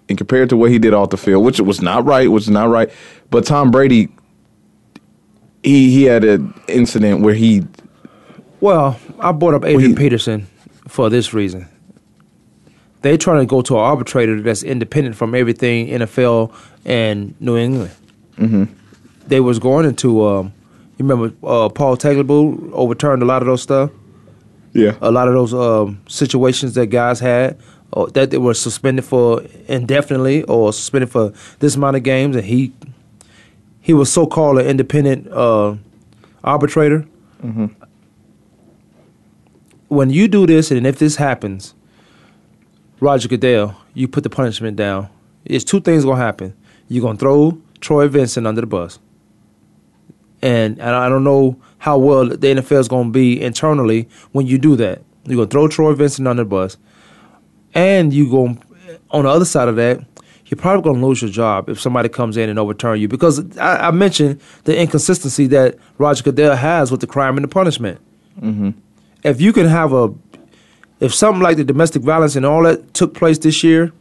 and compared to what he did off the field, which was not right, which is not right. But Tom Brady, he he had an incident where he Well, I brought up Adrian he- Peterson for this reason. They're trying to go to an arbitrator that's independent from everything NFL and New England. Mm-hmm. They was going into, um, you remember uh, Paul Tagliabue overturned a lot of those stuff, yeah a lot of those um, situations that guys had, or that they were suspended for indefinitely or suspended for this amount of games, and he he was so called an independent uh, arbitrator when you do this, and if this happens, Roger Goodell, you put the punishment down. It's two things gonna happen. You're gonna throw Troy Vincent under the bus, and and I don't know how well the NFL is gonna be internally when you do that. You're gonna throw Troy Vincent under the bus, and you going on the other side of that. You're probably going to lose your job if somebody comes in and overturn you because I, I mentioned the inconsistency that Roger Goodell has with the crime and the punishment mm-hmm. if you can have a if something like the domestic violence and all that took place this year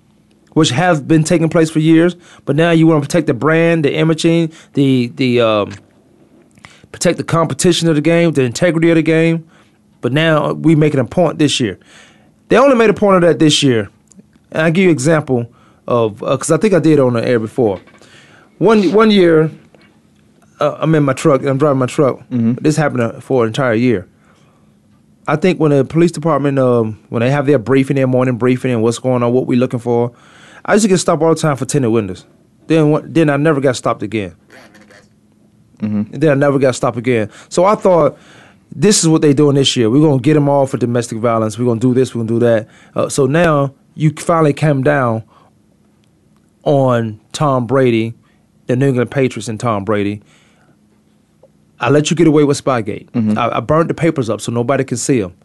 which have been taking place for years but now you want to protect the brand the imaging the the um, protect the competition of the game the integrity of the game but now we making a point this year. They only made a point of that this year. And i'll give you an example of because i think i did on the air before. One one year uh, i'm in my truck i'm driving my truck. This happened uh, for an entire year I think when the police department, um, when they have their briefing, their morning briefing, and what's going on, what we're looking for, I used to get stopped all the time for tinted windows. Then, then I never got stopped again. And then I never got stopped again. So I thought, this is what they're doing this year. We're gonna get them all for domestic violence. We're gonna do this. We're gonna do that. Uh, so now you finally came down on Tom Brady, the New England Patriots, and Tom Brady. I let you get away with Spygate. Mm-hmm. I, I burned the papers up so nobody can see them.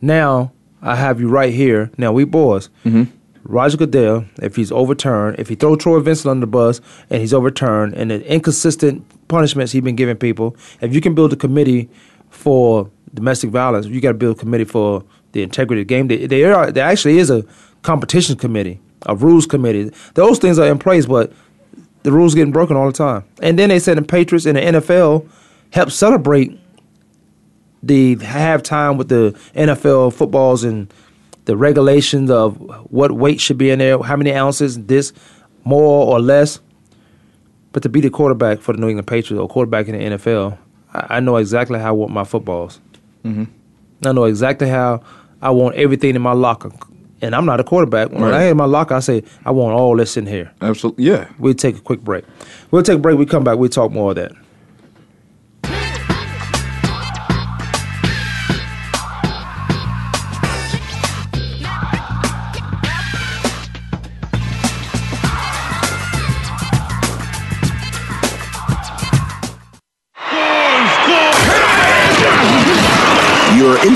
Now I have you right here. Now we boys. Mm-hmm. Roger Goodell, if he's overturned, if he throw Troy Vincent under the bus and he's overturned, and the inconsistent punishments he's been giving people, if you can build a committee for domestic violence, you got to build a committee for the integrity of the game. Are, there actually is a competition committee, a rules committee. Those things are in place, but the rules getting broken all the time. And then they said the Patriots and the NFL help celebrate the halftime with the NFL footballs and the regulations of what weight should be in there, how many ounces, this more or less. But to be the quarterback for the New England Patriots or quarterback in the NFL, I, I know exactly how I want my footballs. Mm-hmm. I know exactly how I want everything in my locker. And I'm not a quarterback. When Right. I in my locker, I say I want all this in here. absolutely yeah. We'll take a quick break. We'll take a break. We come back. We'll talk more of that.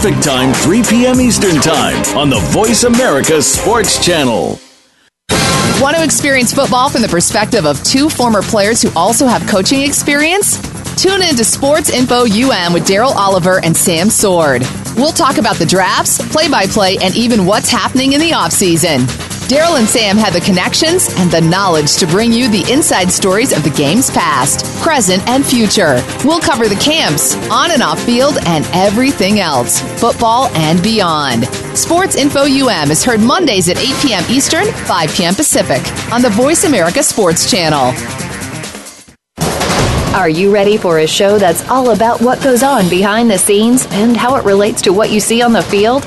Time, 3 p.m. Eastern Time on the Voice America Sports Channel. Want to experience football from the perspective of two former players who also have coaching experience? Tune in to Sports Info UM with Daryl Oliver and Sam Sword. We'll talk about the drafts, play by play, and even what's happening in the offseason. Daryl and Sam have the connections and the knowledge to bring you the inside stories of the game's past, present, and future. We'll cover the camps, on and off field, and everything else, football and beyond. Sports Info UM is heard Mondays at 8 p.m. Eastern, 5 p.m. Pacific on the Voice America Sports Channel. Are you ready for a show that's all about what goes on behind the scenes and how it relates to what you see on the field?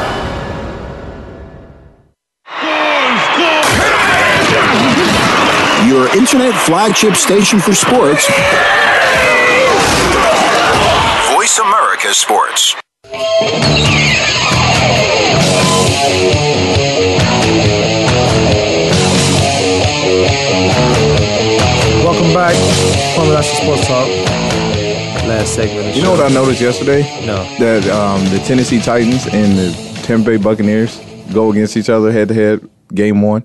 Your internet flagship station for sports. Voice America Sports. Welcome back. Kwamie Lassiter Sports Talk. Last segment. Of the You know show. what I noticed yesterday? No. That um, the Tennessee Titans and the Tampa Bay Buccaneers go against each other head to head, game one.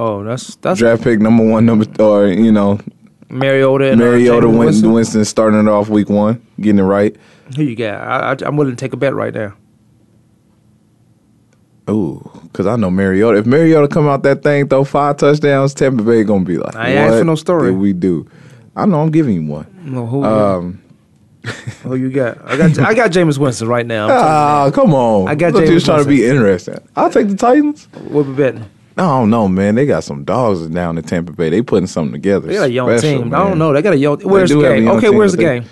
Oh, that's that's Draft pick number one, number or you know, Mariota and uh, Mariota Winston. Winston. Winston starting it off week one, getting it right. Who you got? I, I, I'm willing to take a bet right now. Ooh, because I know Mariota. If Mariota come out that thing, throw five touchdowns, Tampa Bay gonna be like, I ain't "What no story." did we do? I know I'm giving you one. No, who? Um, (laughs) who you got? I got I got Jameis Winston right now. I'm telling ah, come on. I got thought you was trying to be interesting. I'll take the Titans. What we betting? I don't know, man. They got some dogs down in Tampa Bay. They putting something together. They got a young special, team. I don't know. They got a young. Where's the do have a game? Okay, team, where's the they- game?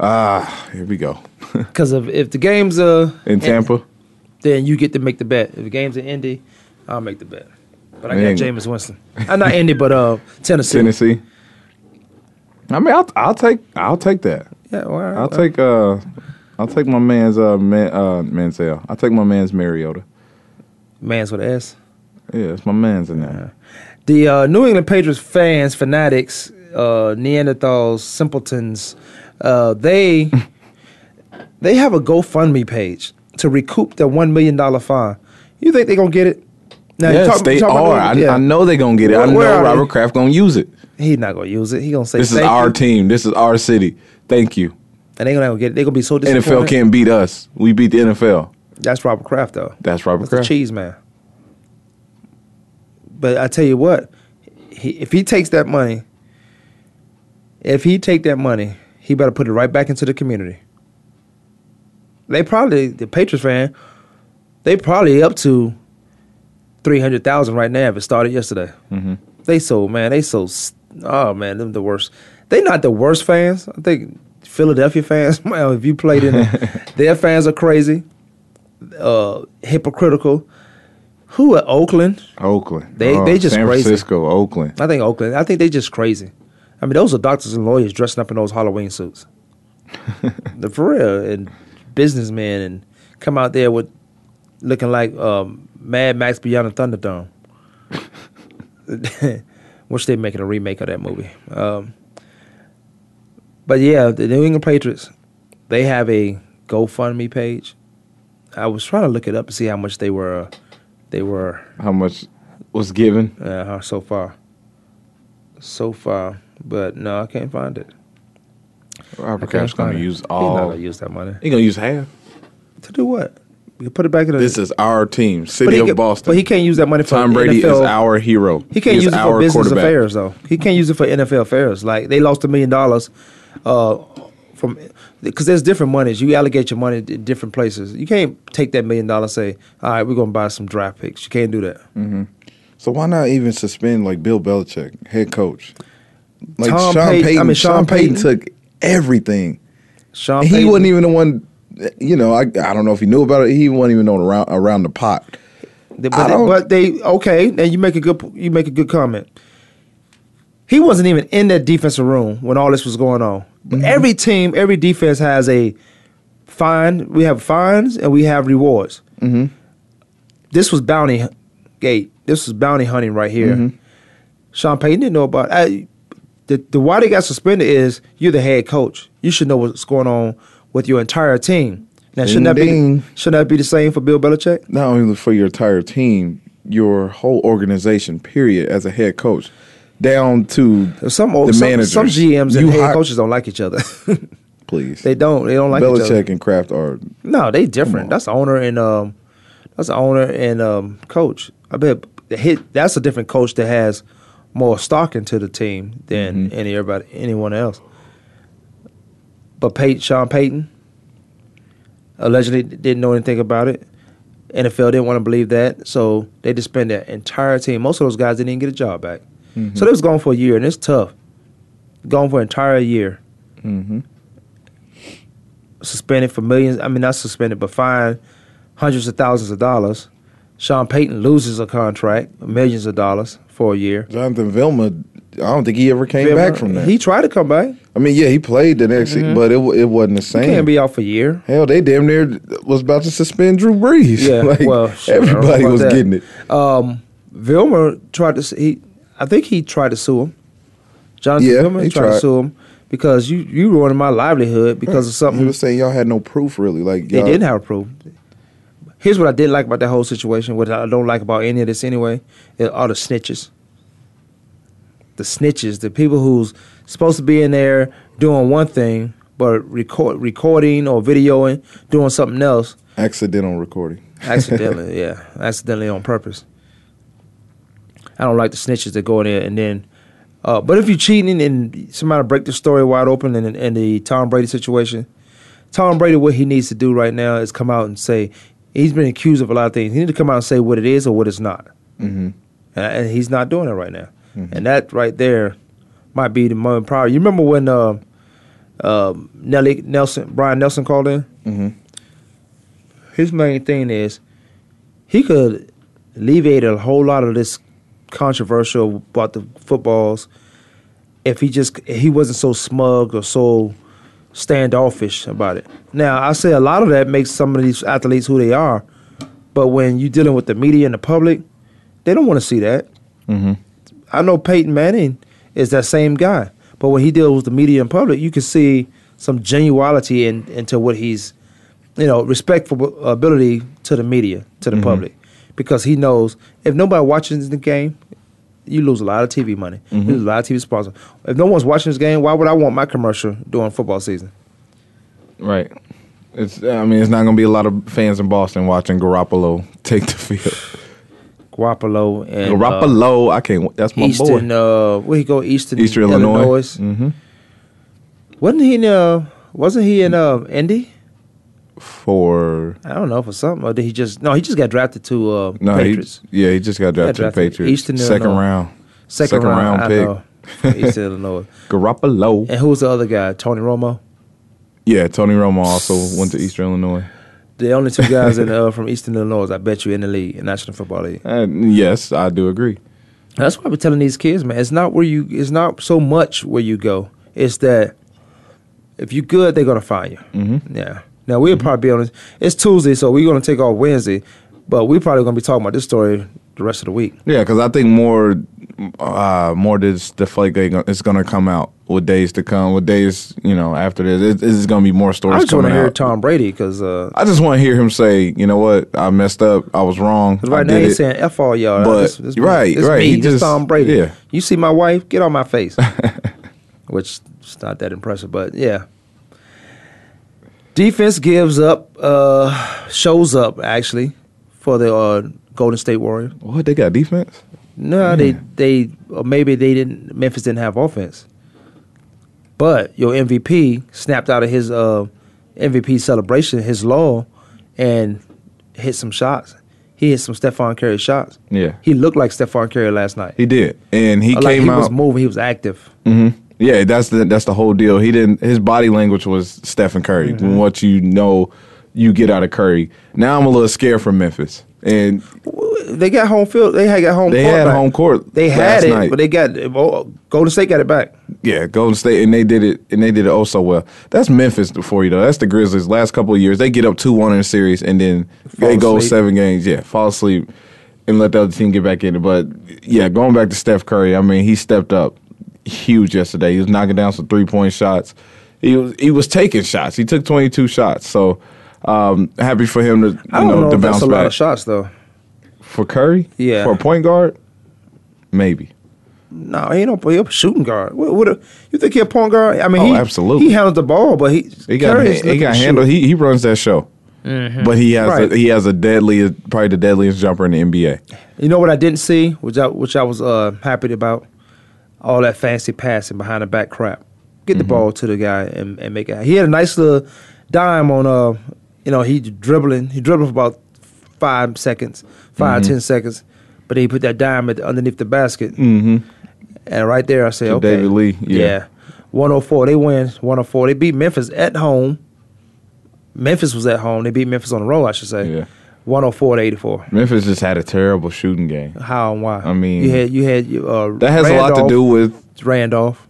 Ah, here we go. (laughs) Because if if the game's uh In Tampa, then you get to make the bet. If the game's in Indy, I'll make the bet. But I got Man. Jameis Winston. I'm not Indy, but uh Tennessee. Tennessee. I mean, I'll, I'll take I'll take that. Yeah, well, right. I'll take uh I'll take my man's uh man uh Mansell. I'll take my man's Mariota. Man's with an S. Yeah, it's my man's in there. The uh, New England Patriots fans, fanatics, uh, Neanderthals, simpletons, uh, they (laughs) they have a GoFundMe page to recoup their one million dollar fine. You think they're gonna get it? Now, yes, talk- they you talk about are. I, yeah. I know they're gonna get it. I Where- know Robert they? Kraft gonna use it. He's not gonna use it. He gonna say This is our you. team. This is our city. Thank you. and they're gonna get it. They're gonna be so disappointed. NFL can't beat us. We beat the NFL. That's Robert Kraft though. That's Robert That's the Kraft. cheese man. But I tell you what, he, if he takes that money, if he take that money, he better put it right back into the community. They probably the Patriots fan, they probably up to three hundred thousand right now. If it started yesterday, Mm-hmm. they so man, they so oh man, them the worst. They not the worst fans. I think Philadelphia fans. (laughs) Well, if you played in it, (laughs) their fans are crazy, uh, hypocritical. Who at Oakland? Oakland. They- Oh, they just San crazy. Francisco, Oakland. I think Oakland. I think they just crazy. I mean, those are doctors and lawyers dressing up in those Halloween suits. (laughs) the for real and businessmen and come out there with looking like um, Mad Max Beyond the Thunderdome. (laughs) Wish they're making a remake of that movie. Um, but yeah, the New England Patriots, they have a GoFundMe page. I was trying to look it up to see how much they were. They were How much was given? uh, so far. So far, but no, I can't find it. Robert Kraft's gonna it. use He's not gonna use that money He gonna use half. to do what? You can put it back in the. This is our team, city of can- Boston. But he can't use that money for Tom Brady NFL. is our hero. He can't He's use it for business affairs though. He can't use it for NFL affairs. Like they lost a million dollars uh, from because there's different monies. You allocate your money in different places. You can't take that million dollars and say, "All right, we're gonna buy some draft picks." You can't do that. Mm-hmm. So why not even suspend like Bill Belichick, head coach? Like Tom Sean Payton- Payton, I mean, Sean, Payton, Payton. took everything. Sean Payton. he wasn't even the one. You know, I I don't know if he knew about it. He wasn't even on around around the pot. But, don't- but they okay. and you make a good you make a good comment. He wasn't even in that defensive room when all this was going on. But every team, every defense has a fine. We have fines and we have rewards. Mm-hmm. This was bounty gate. This was bounty hunting right here. Mhm. Sean Payton didn't know about. I, the, the why they got suspended is you're the head coach. You should know what's going on with your entire team. Now, Ding, shouldn't that ding. be shouldn't that be the same for Bill Belichick? Not only for your entire team, your whole organization, period, as a head coach, down to Some the some, managers. some GMs You and head hi- coaches don't like each other. (laughs) Please, they don't. They don't like each other. Belichick and Kraft are No, they different. That's the owner and um, that's the owner and um, coach. I bet hit. That's a different coach that has more stock into the team than Mm-hmm. any everybody anyone else. But Peyton, Sean Payton, allegedly didn't know anything about it. NFL didn't want to believe that, so they disbanded their entire team. Most of those guys didn't even get a job back, Mm-hmm. so they was gone for a year, and it's tough. Gone for an entire year Mm-hmm. suspended for millions. I mean, not suspended, but fined hundreds of thousands of dollars. Sean Payton loses a contract, millions of dollars for a year. Jonathan Vilma. I don't think he ever came Vilma, back from that. He tried to come back. I mean, yeah, he played the next, Mhm. but it it wasn't the He same. can't be out for a year. Hell, they damn near was about to suspend Drew Brees. (laughs) Yeah, like, well, sure, I don't know everybody was that. getting it. Um, Vilma tried to. s- He, I think he tried to sue him. Jonathan Yeah, Vilma he tried, to sue him because you you ruined my livelihood because of something. He was saying y'all had no proof, really. Like They didn't have proof. Here's what I didn't like about that whole situation. What I don't like about any of this anyway is all the snitches. The snitches, the people who's supposed to be in there doing one thing, but record, recording or videoing, doing something else. accidental recording. Accidentally, (laughs) yeah, accidentally on purpose. I don't like the snitches that go in there and then. Uh, but if you're cheating and somebody break the story wide open in, in the Tom Brady situation, Tom Brady, what he needs to do right now is come out and say he's been accused of a lot of things. He needs to come out and say what it is or what it's not, Mm-hmm. and, and he's not doing it right now. And that right there might be the moment prior. You remember when uh, uh, Nelly Nelson, Brian Nelson called in? Mm-hmm. his main thing is he could alleviate a whole lot of this controversial about the footballs if he just he wasn't so smug or so standoffish about it. Now I say a lot of that makes some of these athletes who they are, but when you're dealing with the media and the public, they don't want to see that. Mm-hmm. I know Peyton Manning is that same guy, but when he deals with the media and public, you can see some genuality in, into what he's, you know, respectful ability to the media, to the Mhm. public, because he knows if nobody watches the game, you lose a lot of TV money, Mhm. you lose a lot of TV sponsors. If no one's watching this game, why would I want my commercial during football season? Right. It's. I mean, it's not going to be a lot of fans in Boston watching Garoppolo take the field. Garoppolo and Garoppolo, I can't. That's my Eastern, boy. uh, where he go? Eastern, Eastern Illinois. Mm-hmm. Wasn't he in? Uh, wasn't he in uh, Indy? For I don't know for something. Or did he just? No, he just got drafted to uh, no, he, Patriots. yeah, he just got drafted to the drafted Patriots. Eastern Illinois. second round. Second, round, I pick. Eastern Illinois. (laughs) Garoppolo. And who was the other guy? Tony Romo. Yeah, Tony Romo also went to Eastern Illinois. The only two guys in (laughs) uh, from Eastern Illinois, I bet you, in the league, in National Football League. Uh, yes, I do agree. That's why we're telling these kids, man. It's not where you. It's not so much where you go. It's that if you're good, they're gonna find you. Mm-hmm. Yeah. Now we'll probably be on. It's Tuesday, so we're gonna take off Wednesday, but we're probably gonna be talking about this story the rest of the week. Yeah, because I think more, uh, more this deflate is going to come out with days to come. With days, you know, after this, it, it's going to be more stories. I just want to hear out. Tom Brady because uh, I just want to hear him say, you know what, I messed up, I was wrong. 'cause I right now he's it. saying "f all y'all." But- This- this- right, this right, Me, just- Tom Brady. yeah. You see my wife? Get on my face. (laughs) Which is not that impressive, but yeah. Defense gives up, uh, shows up actually for the uh, Golden State Warriors. What they got defense? No, they they or maybe they didn't. Memphis didn't have offense, but your MVP snapped out of his uh, MVP celebration, his law, and hit some shots. He hit some Stephen Curry shots. Yeah, He looked like Stephen Curry last night. he did, and he like came he out. He was moving. He was active. hmm Yeah, that's the that's the whole deal. He didn't. His body language was Stephen Curry. Mm-hmm. What you know, you get out of Curry. Now I'm a little scared for Memphis, and They got home field. They had got home. they court had back. home court. They had it, night. but they got Golden State got it back. Yeah, Golden State, and they did it, and they did it oh so well. That's Memphis for you though. That's the Grizzlies. Last couple of years, they get up two one in a series, and then Fall they go asleep. seven games. Yeah, fall asleep, and let the other team get back in it. But yeah, going back to Steph Curry, I mean, he stepped up. Huge yesterday. He was knocking down some three point shots. He was he was taking shots. He took 22 shots. So um, happy for him to you I don't know, know, to if bounce that's a back lot of shots though. for Curry. Yeah. for a point guard, maybe. No, he don't play a shooting guard. What, what a, you think he a point guard? I mean, Oh, he, absolutely. He handles the ball, but he He got Curry is he got handled. He he runs that show, Mhm. but he has Right. a, he has a deadly probably the deadliest jumper in the NBA. You know what I didn't see, which I which I was uh, happy about, all that fancy passing behind the back crap. Get the Mm-hmm. ball to the guy and, and make it. He had a nice little dime on uh, you know, he dribbling. He dribbled for about five seconds, 5 Mhm. ten seconds, but he put that dime underneath the basket, Mm-hmm. and right there I say, To okay, David Lee, yeah. 104. They win 104. They beat Memphis at home. Memphis was at home. They beat Memphis on the road, I should say. Yeah. 104 to 84. Memphis just had a terrible shooting game. How and why? I mean, you had you had uh, that has a lot to do with Randolph.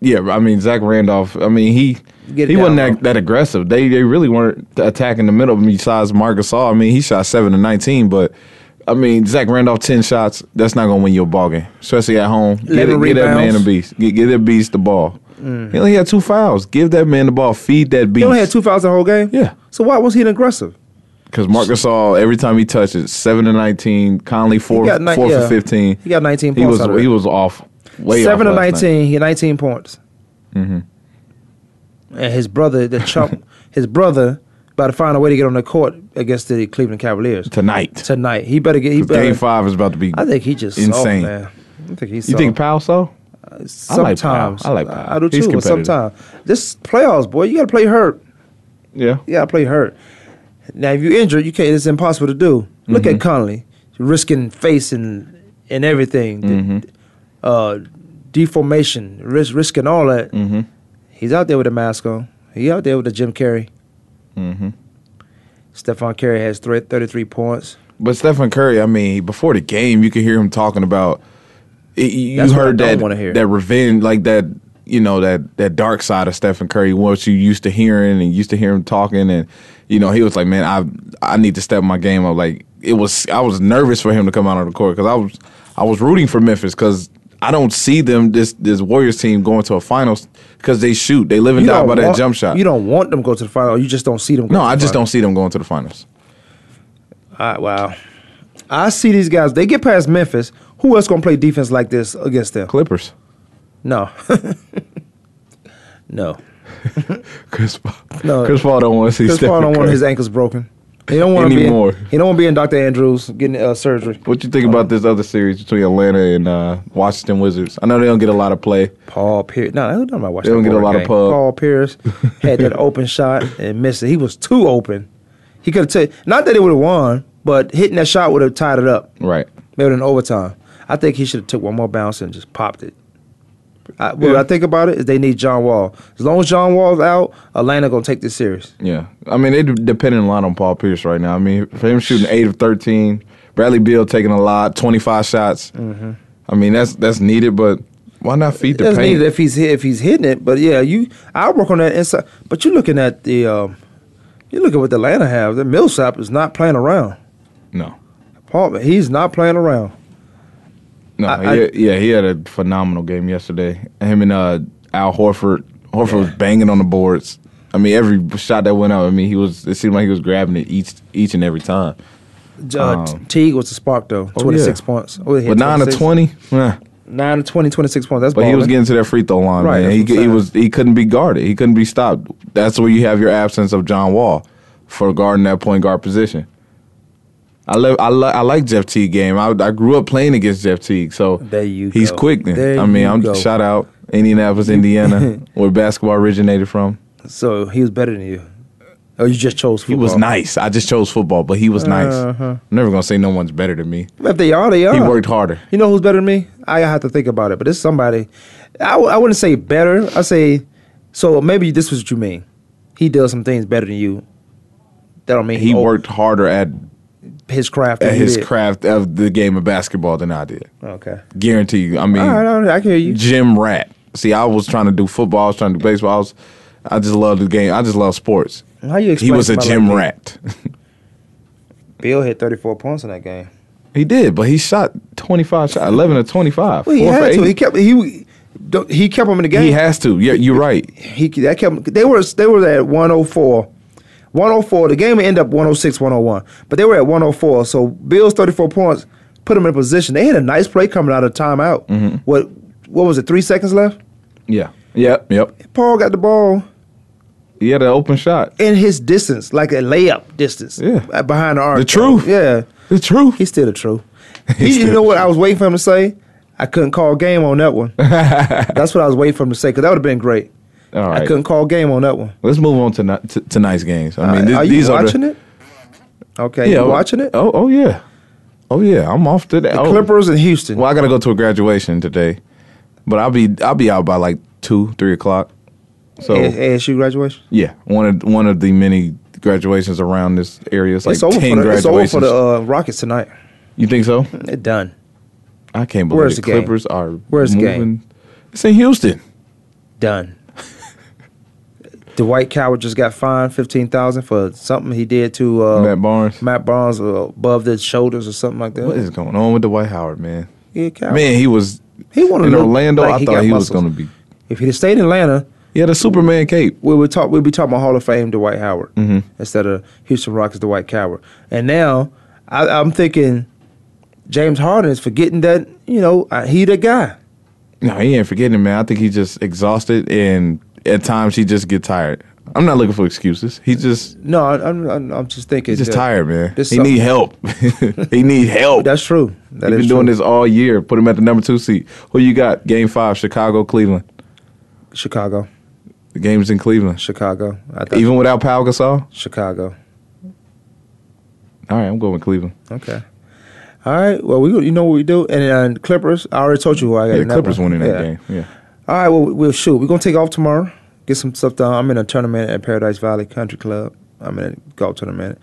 Yeah, I mean Zach Randolph. I mean he he wasn't that, that aggressive. They they really weren't attacking the middle. Besides Marc Gasol, I mean he shot seven to nineteen, but I mean Zach Randolph ten shots. That's not gonna win you a ball game, especially at home. Get, it- get that man a beast. Get, get that beast the ball. Mm. He only had two fouls. Give that man the ball. Feed that beast. He only had two fouls the whole game. Yeah. So why was he aggressive? Because Marc Gasol, every time he touches, seven to nineteen. Conley four yeah. for fifteen. He got 19 He was he was off. Way Seven off to last night. nineteen. He had nineteen points. Mhm. And his brother, the chump, (laughs) his brother, about to find a way to get on the court against the Cleveland Cavaliers tonight. Tonight, he better get. He better. Game five is about to be. I think he just insane. Soft, man. I think he's. You soft. think Pau so? I like Pau. Sometimes I like Pau. I do too. But sometimes this playoffs, boy, you got to play hurt. Yeah. yeah, to play hurt. Now, if you're injured, you can't. It's impossible to do. Look Mhm. at Conley, risking face and and everything, The- Mhm. uh, deformation, risk, risking all that. Mm-hmm. He's out there with a mask on. He out there with a Jim Carrey. Mm-hmm. Stephen Curry has thre- 33 points. But Stephen Curry, I mean, before the game, you could hear him talking about. y- You That's heard that that revenge, like that, you know, that that dark side of Stephen Curry, what you used to hearing and used to hear him talking, and you know, he was like, man, I I need to step my game up. Like it was, I was nervous for him to come out on the court because I was I was rooting for Memphis because. I don't see them this this Warriors team going to a finals because they shoot. They live and You die don't by that want- jump shot. You don't want them to go to the final. You just don't see them. Go no, to the I just final. don't see them going to the finals. All right, wow. I see these guys. They get past Memphis. Who else gonna play defense like this against them? Clippers. No. (laughs) no. (laughs) Chris Paul. No. Chris Paul don't want to see Chris Paul don't want his ankles broken. He don't want to be. Anymore. In, he don't want to be in Dr. Andrews getting uh, surgery. What you think about this other series between Atlanta and uh, Washington Wizards? I know they don't get a lot of play. Paul Pierce. No, not watching. They don't get a lot of pub. Paul Pierce (laughs) had that open shot and missed it. He was too open. He could have taken. Not that he would have won, but hitting that shot would have tied it up. Right. Maybe in overtime. I think he should have took one more bounce and just popped it. I, what Yeah. I think about it is they need John Wall. As long as John Wall's out, Atlanta gonna take this series. Yeah. I mean, they de- depending a lot on Paul Pierce right now. I mean, for him shooting 8 of 13, Bradley Beal taking a lot, 25 shots. Mm-hmm. I mean, that's that's needed, but why not feed the That's paint? needed if he's hit, if he's hitting it. But yeah, you I work on that inside. But you're looking at the um, you look at what the Atlanta have. The Millsap is not playing around. No. Paul, he's not playing around. No, I- he had- yeah, he had a phenomenal game yesterday. Him and uh, Al Horford. Horford was banging on the boards. I mean, every shot that went out. I mean, he was. It seemed like he was grabbing it each each and every time. Uh, Um, Teague was the spark though. oh, 26 yeah. points. Oh, But nine to 26. twenty. eh. 9 to 20, 26 points. That's But he was getting to that free throw line, Right, man. He, he was he couldn't be guarded. He couldn't be stopped. That's where you have your absence of John Wall for guarding that point guard position. I love I, li- I like Jeff Teague game. I, I grew up playing against Jeff Teague, so There you he's go. quick. Then There I mean, I'm go. shout out Indianapolis, Indiana, (laughs) where basketball originated from. So he was better than you. Oh, you just chose football. He was nice. I just chose football, but he was nice. Uh-huh. I'm never gonna say no one's better than me. If they are, they are. He worked harder. You know who's better than me? I have to think about it, but it's somebody. I, w- I wouldn't say better. I say so. Maybe this was what you mean. He does some things better than you. That don't mean He oh, worked harder at his craft. at his did. craft of the game of basketball than I did. Okay. Guarantee you. I mean, All right, all right, I can hear you. gym rat. See, I was trying to do football. I was trying to do baseball. I was, I just love the game. I just love sports. How you He was a gym like rat. (laughs) Beal hit 34 points in that game. he did, but he shot twenty five shots, eleven to twenty five. Well, he had to. He kept he Don't- He kept them in the game. He has to. Yeah, you're right. He that kept they were they were at 104. 104. The game ended up 106, 101. But they were at 104. So Beal's 34 points put them in position. They had a nice play coming out of timeout. Mhm. What what was it? Three seconds left. Yeah. Yep. Yep. Paul got the ball He had an open shot. in his distance, like a layup distance. Yeah. uh, behind the arc. The truth. Yeah. The truth. He's still the truth. (laughs) He, you know what I was waiting for him to say? I couldn't call game on that one. (laughs) That's what I was waiting for him to say because that would have been great. All right. I couldn't call game on that one. Let's move on to, ni- to tonight's games. I mean, Uh, th- are you these watching are it? Okay, you watching it? Oh, oh yeah, oh yeah. I'm off today. The oh. Clippers in Houston. Well, I got to go to a graduation today, but I'll be I'll be out by like two, three o'clock. So A- ASU graduation. yeah, one of one of the many graduations around this area. It's like it's over ten for the, it's over for the uh, Rockets tonight. you think so? They're done. I can't believe Where's the the game? Clippers are Where's the moving. game? It's in Houston. Done. Dwight Coward just got fined fifteen thousand for something he did to uh, Matt Barnes. Matt Barnes uh, above the shoulders or something like that. What is going on with Dwight Howard, man? Yeah, Coward. Man, he was he wanted in Orlando. like I he thought he was going to be. If he'd have stayed in Atlanta, He had a Superman cape. we would talk. We'd be talking about Hall of Fame Dwight Howard Mhm. instead of Houston Rockets Dwight Coward. And now I, I'm thinking James Harden is forgetting that you know he the guy. No, he ain't forgetting, man. I think he's just exhausted, and at times he just get tired. I'm not looking for excuses. He just No, I, I'm, I'm just thinking he's just that tired, man. He something- need help. (laughs) he need help. That's true. That He's been doing true. this all year. Put him at the number two seat. Who you got? Game five, Chicago, Cleveland. Chicago, The game's in Cleveland. Chicago. Even without Pau Gasol. Chicago. All right, I'm going with Cleveland. Okay. All right. Well, we you know what we do, and uh, Clippers. I already told you who I got. Yeah, the Clippers winning that Yeah. game. Yeah. All right. Well, we'll shoot. We're gonna take off tomorrow. Get some stuff done. I'm in a tournament at Paradise Valley Country Club. I'm in a golf tournament.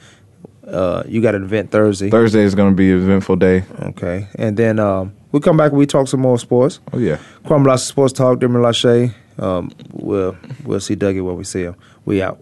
Uh, you got an event Thursday. Thursday is going to be an eventful day. Okay. And then um, we come back and we talk some more sports. Oh yeah. Kwamie Sports Talk. Dimmer Lachey. Um, we'll we'll see Dougie when we see him. We out.